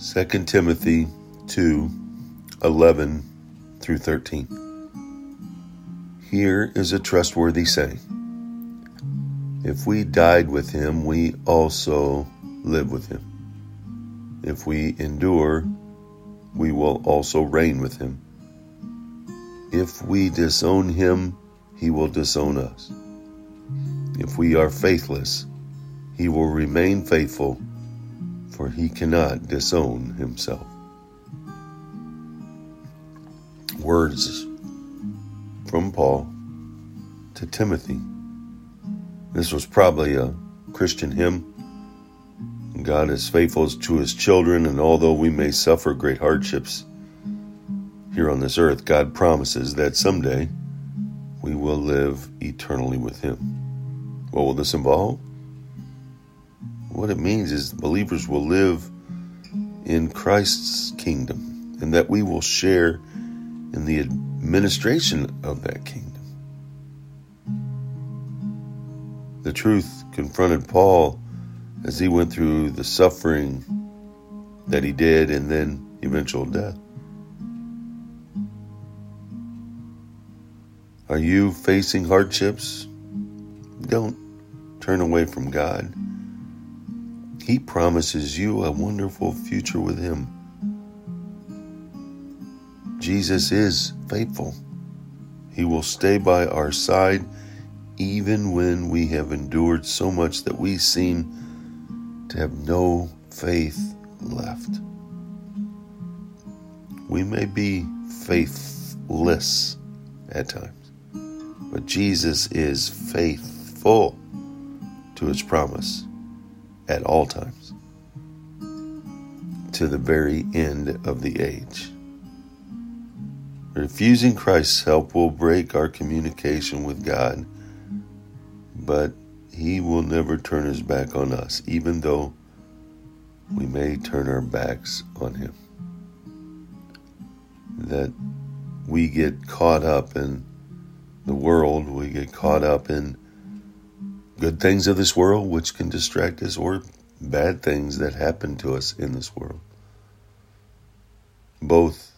2 Timothy 2 11 through 13. Here is a trustworthy saying If we died with him, we also live with him. If we endure, we will also reign with him. If we disown him, he will disown us. If we are faithless, he will remain faithful for he cannot disown himself. Words from Paul to Timothy. This was probably a Christian hymn. God is faithful to his children, and although we may suffer great hardships here on this earth, God promises that someday we will live eternally with him. What will this involve? What it means is believers will live in Christ's kingdom and that we will share in the administration of that kingdom. The truth confronted Paul as he went through the suffering that he did and then eventual death. Are you facing hardships? Don't turn away from God. He promises you a wonderful future with Him. Jesus is faithful. He will stay by our side even when we have endured so much that we seem to have no faith left. We may be faithless at times, but Jesus is faithful to his promise at all times to the very end of the age. Refusing Christ's help will break our communication with God, but He will never turn His back on us, even though we may turn our backs on Him. That we get caught up in the world, we get caught up in good things of this world, which can distract us, or bad things that happen to us in this world. Both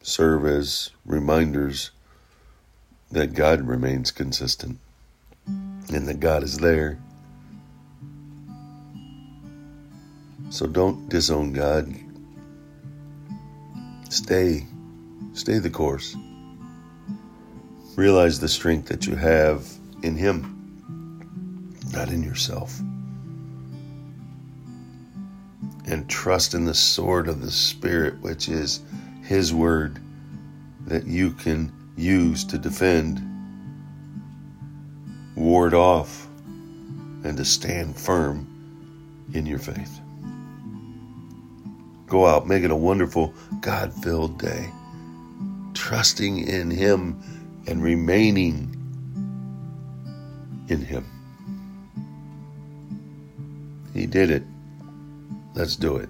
serve as reminders that God remains consistent and that God is there. So don't disown God. Stay, stay the course. Realize the strength that you have in Him not in yourself. And trust in the sword of the Spirit, which is His word that you can use to defend, ward off, and to stand firm in your faith. Go out, make it a wonderful, God filled day, trusting in Him and remaining in Him. He did it. Let's do it.